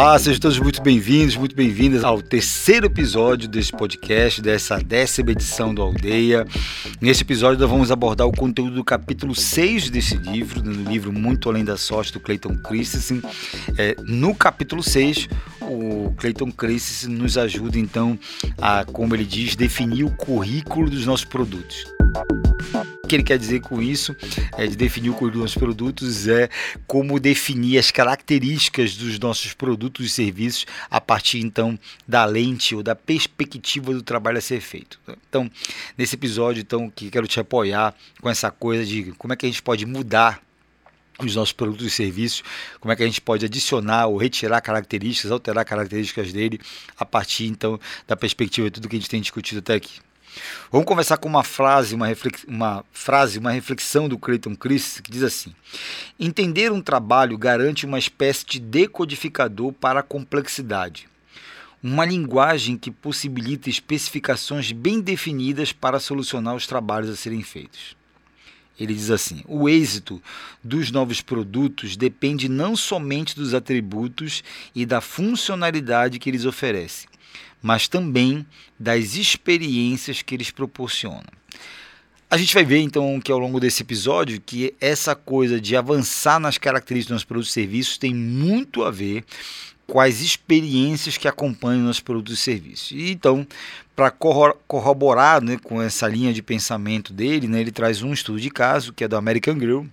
Olá, sejam todos muito bem-vindos, muito bem-vindas ao terceiro episódio desse podcast, dessa décima edição do Aldeia. Nesse episódio, nós vamos abordar o conteúdo do capítulo 6 desse livro, do livro Muito Além da Sorte, do Clayton Christensen. É, no capítulo 6, o Clayton Christensen nos ajuda, então, a, como ele diz, definir o currículo dos nossos produtos. Que ele quer dizer com isso, é de definir o currículo dos produtos, é como definir as características dos nossos produtos e serviços a partir então da lente ou da perspectiva do trabalho a ser feito. Então, nesse episódio, então, que quero te apoiar com essa coisa de como é que a gente pode mudar os nossos produtos e serviços, como é que a gente pode adicionar ou retirar características, alterar características dele a partir então da perspectiva de tudo que a gente tem discutido até aqui. Vamos conversar com uma frase, uma, reflex, uma frase, uma reflexão do Clayton Chris que diz assim: Entender um trabalho garante uma espécie de decodificador para a complexidade. Uma linguagem que possibilita especificações bem definidas para solucionar os trabalhos a serem feitos. Ele diz assim: o êxito dos novos produtos depende não somente dos atributos e da funcionalidade que eles oferecem, mas também das experiências que eles proporcionam. A gente vai ver então que ao longo desse episódio que essa coisa de avançar nas características dos produtos e serviços tem muito a ver as experiências que acompanham nossos produtos e serviços. E, então, para corroborar né, com essa linha de pensamento dele, né, ele traz um estudo de caso que é do American Grill,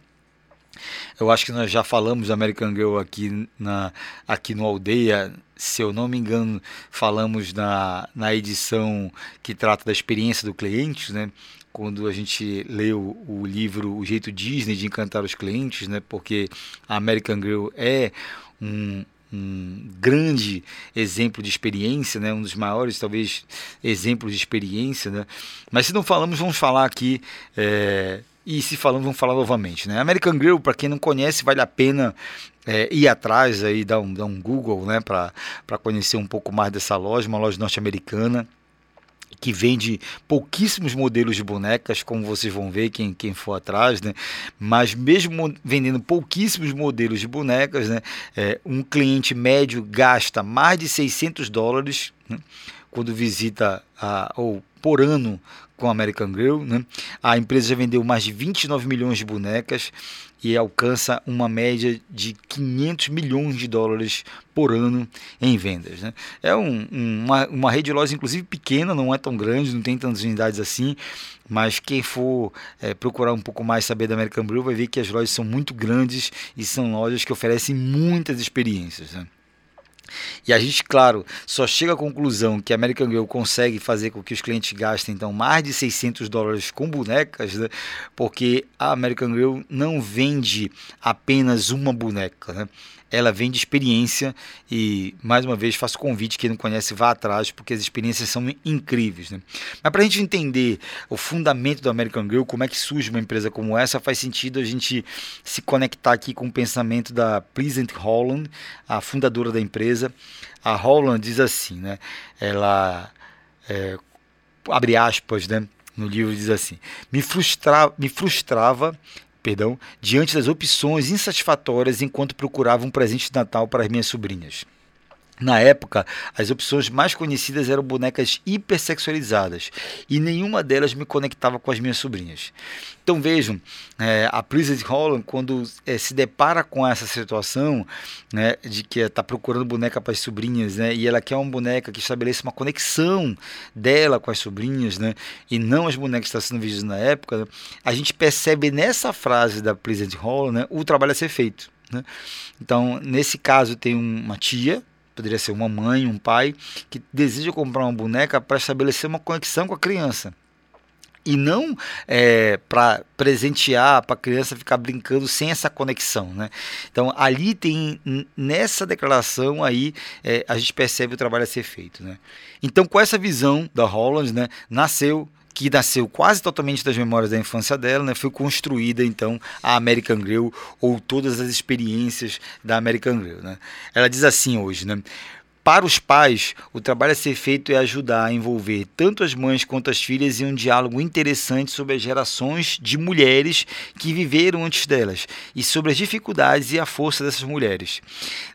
eu acho que nós já falamos American Girl aqui, na, aqui no Aldeia. Se eu não me engano, falamos na, na edição que trata da experiência do cliente, né? quando a gente leu o livro O Jeito Disney de Encantar os Clientes, né? porque a American Girl é um, um grande exemplo de experiência, né? um dos maiores, talvez, exemplos de experiência. Né? Mas se não falamos, vamos falar aqui é, e se falando, vamos falar novamente. Né? American Grill, para quem não conhece, vale a pena é, ir atrás, aí, dar, um, dar um Google né? para conhecer um pouco mais dessa loja, uma loja norte-americana que vende pouquíssimos modelos de bonecas, como vocês vão ver quem, quem for atrás, né? mas mesmo vendendo pouquíssimos modelos de bonecas, né? É, um cliente médio gasta mais de 600 dólares né? quando visita a, ou por ano com a American Girl. Né? A empresa já vendeu mais de 29 milhões de bonecas e alcança uma média de 500 milhões de dólares por ano em vendas. Né? É um, uma, uma rede de lojas, inclusive pequena, não é tão grande, não tem tantas unidades assim, mas quem for é, procurar um pouco mais saber da American Brew vai ver que as lojas são muito grandes e são lojas que oferecem muitas experiências. Né? E a gente, claro, só chega à conclusão que a American Girl consegue fazer com que os clientes gastem então mais de 600 dólares com bonecas, né? porque a American Girl não vende apenas uma boneca, né? Ela vem de experiência e mais uma vez faço convite quem não conhece vá atrás porque as experiências são incríveis né? mas para a gente entender o fundamento do American Girl como é que surge uma empresa como essa faz sentido a gente se conectar aqui com o pensamento da Pleasant Holland a fundadora da empresa. A Holland diz assim né? Ela é, abre aspas né? No livro diz assim me, frustra, me frustrava perdão, diante das opções insatisfatórias enquanto procurava um presente de Natal para as minhas sobrinhas. Na época, as opções mais conhecidas eram bonecas hipersexualizadas e nenhuma delas me conectava com as minhas sobrinhas. Então vejam, é, a Princess Holland, quando é, se depara com essa situação né, de que está procurando boneca para as sobrinhas né, e ela quer uma boneca que estabeleça uma conexão dela com as sobrinhas né, e não as bonecas que estão sendo vendidas na época, né, a gente percebe nessa frase da Princess Holland né, o trabalho a ser feito. Né? Então, nesse caso, tem uma tia poderia ser uma mãe, um pai, que deseja comprar uma boneca para estabelecer uma conexão com a criança. E não é, para presentear, para a criança ficar brincando sem essa conexão. Né? Então, ali tem, nessa declaração aí, é, a gente percebe o trabalho a ser feito. Né? Então, com essa visão da Holland, né, nasceu que nasceu quase totalmente das memórias da infância dela, né, foi construída então a American Grill ou todas as experiências da American Grill. Né. Ela diz assim hoje, né, Para os pais, o trabalho a ser feito é ajudar a envolver tanto as mães quanto as filhas em um diálogo interessante sobre as gerações de mulheres que viveram antes delas e sobre as dificuldades e a força dessas mulheres.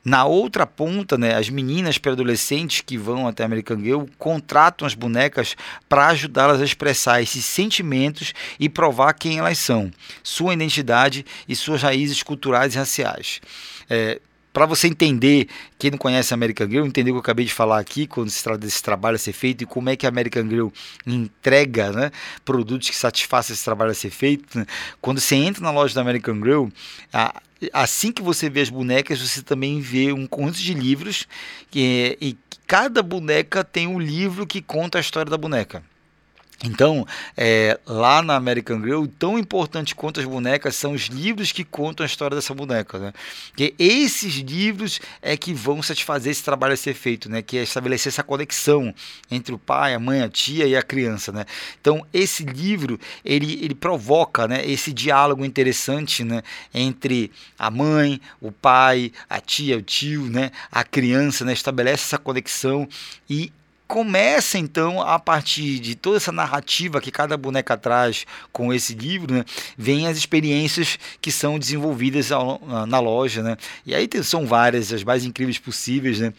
Na outra ponta, né, as meninas pré-adolescentes que vão até a American Girl contratam as bonecas para ajudá-las a expressar esses sentimentos e provar quem elas são, sua identidade e suas raízes culturais e raciais. É, para você entender, quem não conhece a American Grill, entender o que eu acabei de falar aqui, quando se trata desse trabalho a ser feito e como é que a American Grill entrega né, produtos que satisfaçam esse trabalho a ser feito. Né? Quando você entra na loja da American Grill, a, assim que você vê as bonecas, você também vê um conjunto de livros que, e cada boneca tem um livro que conta a história da boneca. Então, é, lá na American Girl, tão importante quanto as bonecas são os livros que contam a história dessa boneca, né? Que esses livros é que vão satisfazer esse trabalho a ser feito, né? Que é estabelecer essa conexão entre o pai, a mãe, a tia e a criança, né? Então, esse livro, ele, ele provoca, né? Esse diálogo interessante, né? Entre a mãe, o pai, a tia, o tio, né? A criança, né? Estabelece essa conexão e começa então a partir de toda essa narrativa que cada boneca traz com esse livro, né, vem as experiências que são desenvolvidas ao, na loja, né? E aí são várias, as mais incríveis possíveis, né?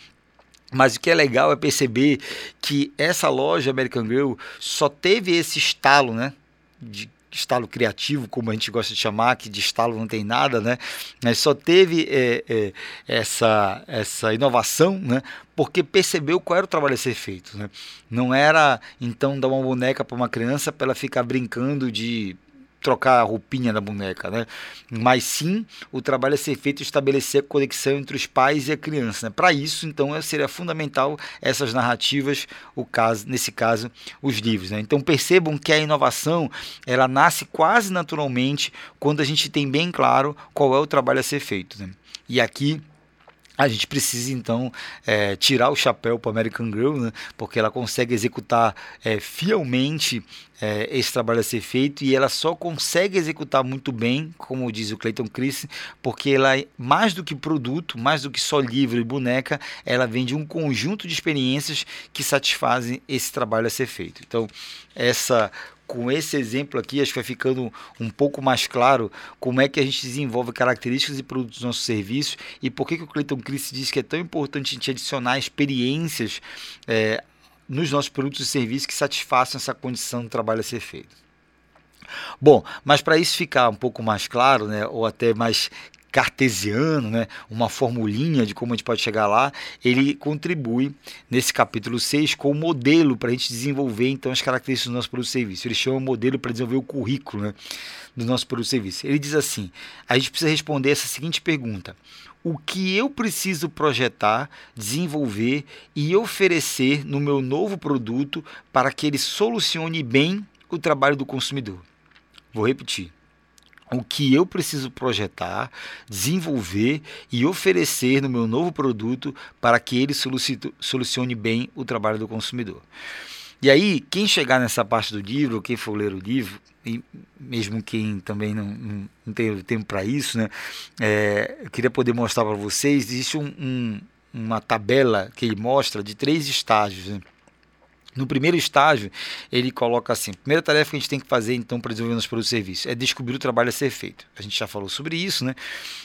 Mas o que é legal é perceber que essa loja American Girl só teve esse estalo, né? De estalo criativo, como a gente gosta de chamar, que de estalo não tem nada, né? Mas só teve é, é, essa, essa inovação, né? Porque percebeu qual era o trabalho a ser feito, né? Não era, então, dar uma boneca para uma criança para ela ficar brincando de trocar a roupinha da boneca, né? Mas sim o trabalho a ser feito estabelecer a conexão entre os pais e a criança. Né? Para isso, então, seria fundamental essas narrativas, o caso, nesse caso, os livros. Né? Então percebam que a inovação ela nasce quase naturalmente quando a gente tem bem claro qual é o trabalho a ser feito. Né? E aqui a gente precisa então é, tirar o chapéu para American Girl, né? porque ela consegue executar é, fielmente é, esse trabalho a ser feito e ela só consegue executar muito bem, como diz o Clayton Chris, porque ela é mais do que produto, mais do que só livro e boneca, ela vende um conjunto de experiências que satisfazem esse trabalho a ser feito. Então, essa com esse exemplo aqui, acho que vai ficando um pouco mais claro como é que a gente desenvolve características e produtos dos nossos serviços e por que, que o Clayton Chris diz que é tão importante a gente adicionar experiências é, nos nossos produtos e serviços que satisfaçam essa condição do trabalho a ser feito. Bom, mas para isso ficar um pouco mais claro, né, ou até mais cartesiano, né, uma formulinha de como a gente pode chegar lá, ele contribui nesse capítulo 6 com o modelo para a gente desenvolver então as características do nosso produto e serviço. Ele chama o modelo para desenvolver o currículo né, do nosso produto e serviço. Ele diz assim: a gente precisa responder essa seguinte pergunta: o que eu preciso projetar, desenvolver e oferecer no meu novo produto para que ele solucione bem o trabalho do consumidor? Vou repetir o que eu preciso projetar, desenvolver e oferecer no meu novo produto para que ele solucione bem o trabalho do consumidor. E aí, quem chegar nessa parte do livro, quem for ler o livro, e mesmo quem também não, não, tem tempo para isso, né, é, eu queria poder mostrar para vocês, existe um, um, uma tabela que ele mostra de três estágios. Né? No primeiro estágio, ele coloca assim: primeira tarefa que a gente tem que fazer então para desenvolver nos produtos e serviços é descobrir o trabalho a ser feito. A gente já falou sobre isso, né?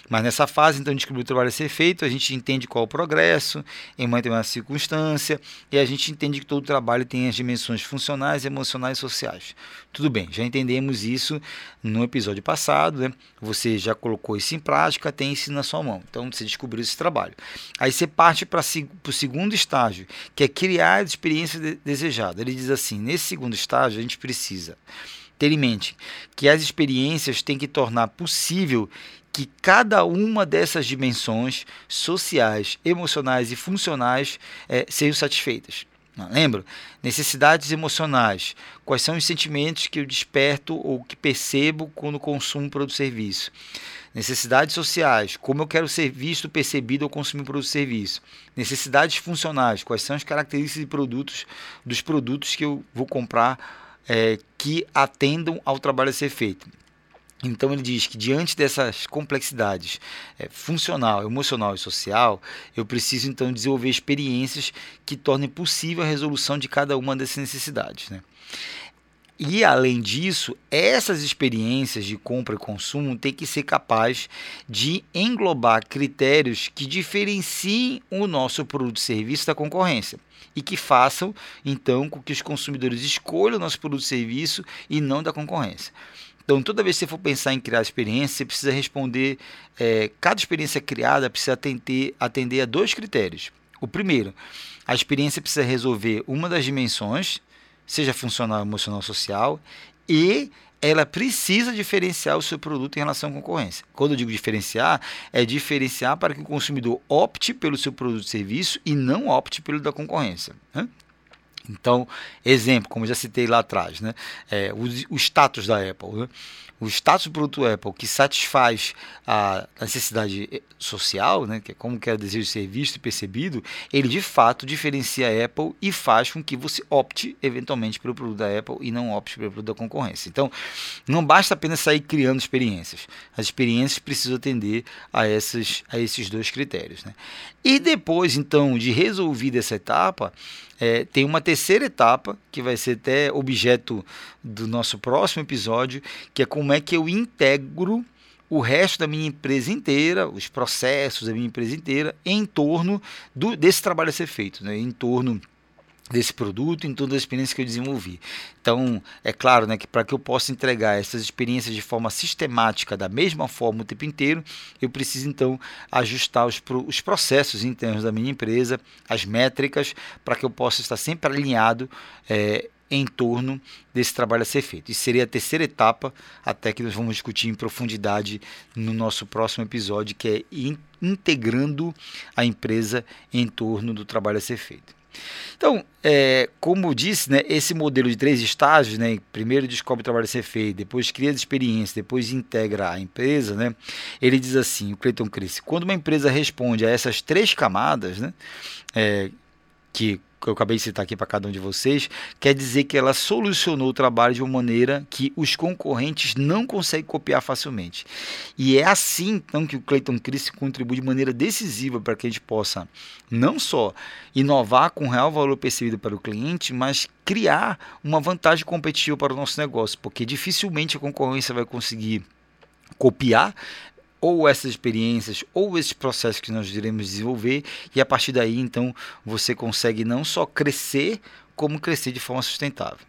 Mas nessa fase, então, de descobrir o trabalho a ser feito, a gente entende qual é o progresso em uma determinada circunstância e a gente entende que todo trabalho tem as dimensões funcionais, emocionais e sociais. Tudo bem, já entendemos isso no episódio passado, né? Você já colocou isso em prática, tem isso na sua mão. Então, você descobriu esse trabalho. Aí você parte para o segundo estágio, que é criar a experiência de desejado. Ele diz assim: nesse segundo estágio, a gente precisa ter em mente que as experiências têm que tornar possível que cada uma dessas dimensões sociais, emocionais e funcionais é, sejam satisfeitas. Lembra? Necessidades emocionais. Quais são os sentimentos que eu desperto ou que percebo quando consumo produto serviço? Necessidades sociais, como eu quero ser visto, percebido ou consumir produto e serviço. Necessidades funcionais, quais são as características de produtos dos produtos que eu vou comprar é, que atendam ao trabalho a ser feito. Então ele diz que diante dessas complexidades é, funcional, emocional e social, eu preciso então desenvolver experiências que tornem possível a resolução de cada uma dessas necessidades. Né? E além disso, essas experiências de compra e consumo têm que ser capazes de englobar critérios que diferenciem o nosso produto e serviço da concorrência e que façam então com que os consumidores escolham o nosso produto e serviço e não da concorrência. Então, toda vez que você for pensar em criar experiência, você precisa responder. É, cada experiência criada precisa atender, atender a dois critérios. O primeiro, a experiência precisa resolver uma das dimensões seja funcional, emocional, social, e ela precisa diferenciar o seu produto em relação à concorrência. Quando eu digo diferenciar, é diferenciar para que o consumidor opte pelo seu produto ou serviço e não opte pelo da concorrência. Né? Então, exemplo, como já citei lá atrás, né? É, o, o status da Apple. Né? o status do produto Apple que satisfaz a necessidade eh, social, né, que é como que é o desejo de ser visto e percebido, ele de fato diferencia a Apple e faz com que você opte eventualmente pelo produto da Apple e não opte pelo produto da concorrência. Então, não basta apenas sair criando experiências. As experiências precisam atender a, essas, a esses dois critérios. Né? E depois, então, de resolvida essa etapa, é, tem uma terceira etapa, que vai ser até objeto do nosso próximo episódio, que é como é que eu integro o resto da minha empresa inteira, os processos da minha empresa inteira, em torno do, desse trabalho a ser feito, né? em torno desse produto em toda a experiência que eu desenvolvi. Então, é claro né, que para que eu possa entregar essas experiências de forma sistemática, da mesma forma o tempo inteiro, eu preciso então ajustar os, os processos internos da minha empresa, as métricas, para que eu possa estar sempre alinhado é, em torno desse trabalho a ser feito. Isso seria a terceira etapa, até que nós vamos discutir em profundidade no nosso próximo episódio, que é integrando a empresa em torno do trabalho a ser feito. Então, é, como disse, né, esse modelo de três estágios, né, primeiro descobre o trabalho a ser feito, depois cria as experiências, depois integra a empresa, né, ele diz assim, o Clayton Chris, quando uma empresa responde a essas três camadas, né, é, que que eu acabei de citar aqui para cada um de vocês, quer dizer que ela solucionou o trabalho de uma maneira que os concorrentes não conseguem copiar facilmente. E é assim, então, que o Clayton Christie contribui de maneira decisiva para que a gente possa não só inovar com real valor percebido para o cliente, mas criar uma vantagem competitiva para o nosso negócio, porque dificilmente a concorrência vai conseguir copiar ou essas experiências ou esses processos que nós iremos desenvolver e a partir daí então você consegue não só crescer como crescer de forma sustentável.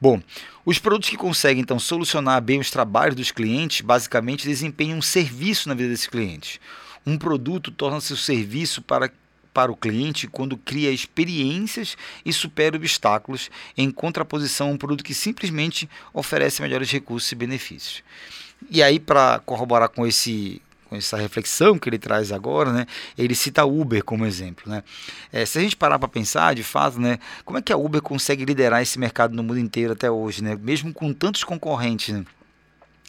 Bom, os produtos que conseguem então solucionar bem os trabalhos dos clientes basicamente desempenham um serviço na vida desses clientes. Um produto torna-se um serviço para para o cliente quando cria experiências e supera obstáculos, em contraposição a um produto que simplesmente oferece melhores recursos e benefícios. E aí, para corroborar com esse com essa reflexão que ele traz agora, né, ele cita a Uber como exemplo. Né? É, se a gente parar para pensar, de fato, né, como é que a Uber consegue liderar esse mercado no mundo inteiro até hoje, né, mesmo com tantos concorrentes? Né?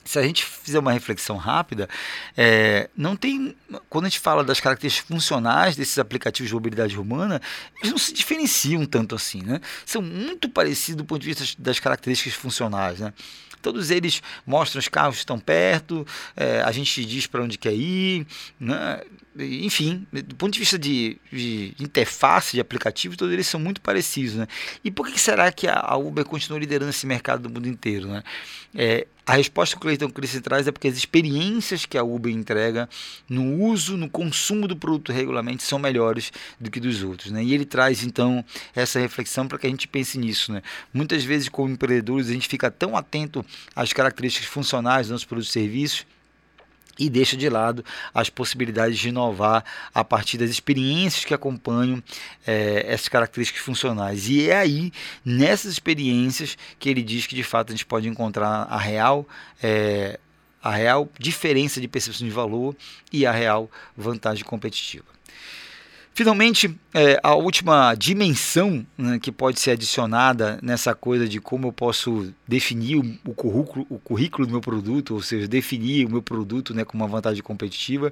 Se a gente fizer uma reflexão rápida, é, não tem. Quando a gente fala das características funcionais desses aplicativos de mobilidade urbana, eles não se diferenciam tanto assim, né? São muito parecidos do ponto de vista das características funcionais, né? Todos eles mostram os carros que estão perto, é, a gente diz para onde quer ir, né? enfim, do ponto de vista de, de, interface de aplicativo, todos eles são muito parecidos. Né? E por que será que a, Uber continua liderando esse mercado do mundo inteiro? Né? É, a resposta que o Cleiton Christie traz é porque as experiências que a Uber entrega no uso, no consumo do produto regularmente são melhores do que dos outros. Né? E ele traz então essa reflexão para que a gente pense nisso. Né? Muitas vezes, como empreendedores, a gente fica tão atento às características funcionais dos nossos produtos e serviços e deixa de lado as possibilidades de inovar a partir das experiências que acompanham é, essas características funcionais. E é aí, nessas experiências, que ele diz que de fato a gente pode encontrar a real. É, a real diferença de percepção de valor e a real vantagem competitiva. Finalmente, é, a última dimensão né, que pode ser adicionada nessa coisa de como eu posso definir o, currículo, o currículo do meu produto, ou seja, definir o meu produto né, com uma vantagem competitiva,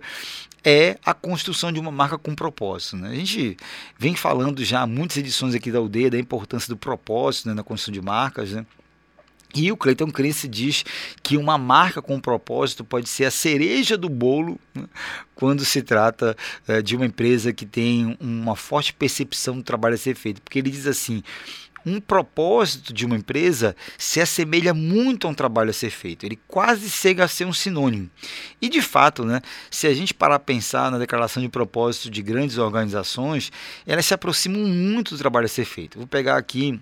é a construção de uma marca com propósito. Né? A gente vem falando já muitas edições aqui da aldeia da importância do propósito né, na construção de marcas. Né? E o Clayton Crense diz que uma marca com propósito pode ser a cereja do bolo né, quando se trata é, de uma empresa que tem uma forte percepção do trabalho a ser feito. Porque ele diz assim: um propósito de uma empresa se assemelha muito a um trabalho a ser feito. Ele quase chega a ser um sinônimo. E de fato, né, se a gente parar a pensar na declaração de propósito de grandes organizações, elas se aproximam muito do trabalho a ser feito. Vou pegar aqui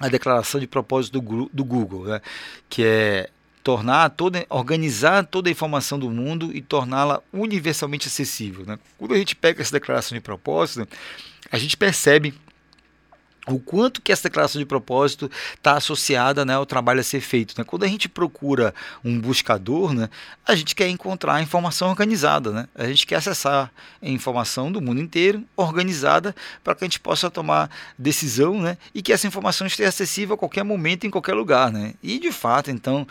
a declaração de propósito do, do Google, né, que é tornar toda, organizar toda a informação do mundo e torná-la universalmente acessível. Né? Quando a gente pega essa declaração de propósito, a gente percebe o quanto que essa declaração de propósito está associada né, ao trabalho a ser feito. Né? Quando a gente procura um buscador, né, a gente quer encontrar informação organizada, né? a gente quer acessar a informação do mundo inteiro organizada para que a gente possa tomar decisão né, e que essa informação esteja acessível a qualquer momento, em qualquer lugar. Né? E de fato, então,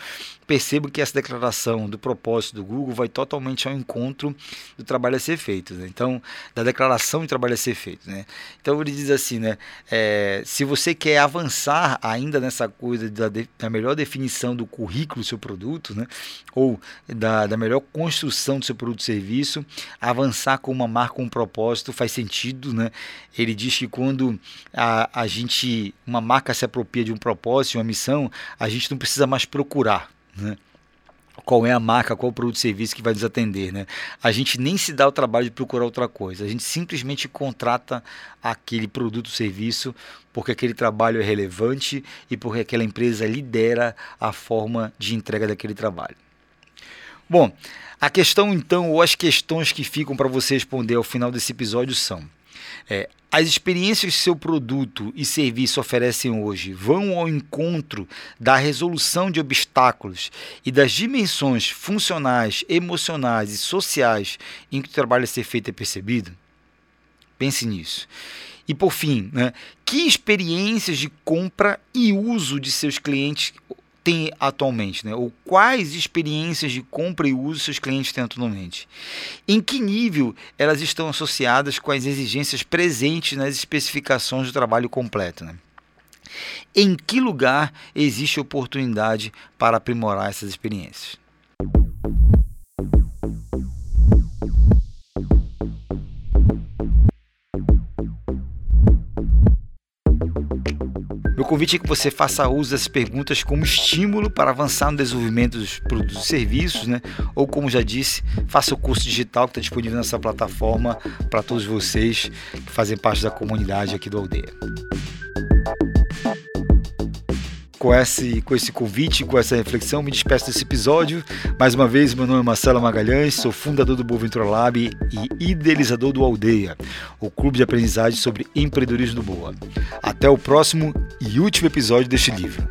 percebo que essa declaração do propósito do Google vai totalmente ao encontro do trabalho a ser feito. Né? Então, da declaração de trabalho a ser feito. Né? Então, ele diz assim, né? É, se você quer avançar ainda nessa coisa da, da, melhor definição do currículo do seu produto, né? ou da, da melhor construção do seu produto serviço, avançar com uma marca, com um propósito faz sentido. Né? Ele diz que quando a, a gente, uma marca se apropria de um propósito, de uma missão, a gente não precisa mais procurar né? qual é a marca, qual o produto ou serviço que vai nos atender. Né? A gente nem se dá o trabalho de procurar outra coisa, a gente simplesmente contrata aquele produto ou serviço porque aquele trabalho é relevante e porque aquela empresa lidera a forma de entrega daquele trabalho. Bom, a questão então, ou as questões que ficam para você responder ao final desse episódio são: é, as experiências que seu produto e serviço oferecem hoje vão ao encontro da resolução de obstáculos e das dimensões funcionais, emocionais e sociais em que o trabalho a ser feito é percebido? Pense nisso. E por fim, né, que experiências de compra e uso de seus clientes tem atualmente, né? ou quais experiências de compra e uso seus clientes têm atualmente. Em que nível elas estão associadas com as exigências presentes nas especificações do trabalho completo. Né? Em que lugar existe oportunidade para aprimorar essas experiências? Convite é que você faça uso dessas perguntas como estímulo para avançar no desenvolvimento dos produtos e serviços, né? ou como já disse, faça o curso digital que está disponível nessa plataforma para todos vocês que fazem parte da comunidade aqui do Aldeia com esse, com esse convite, com essa reflexão, me despeço desse episódio. Mais uma vez, meu nome é Marcelo Magalhães, sou fundador do Boa Lab e idealizador do Aldeia, o clube de aprendizagem sobre empreendedorismo do Boa. Até o próximo e último episódio deste livro.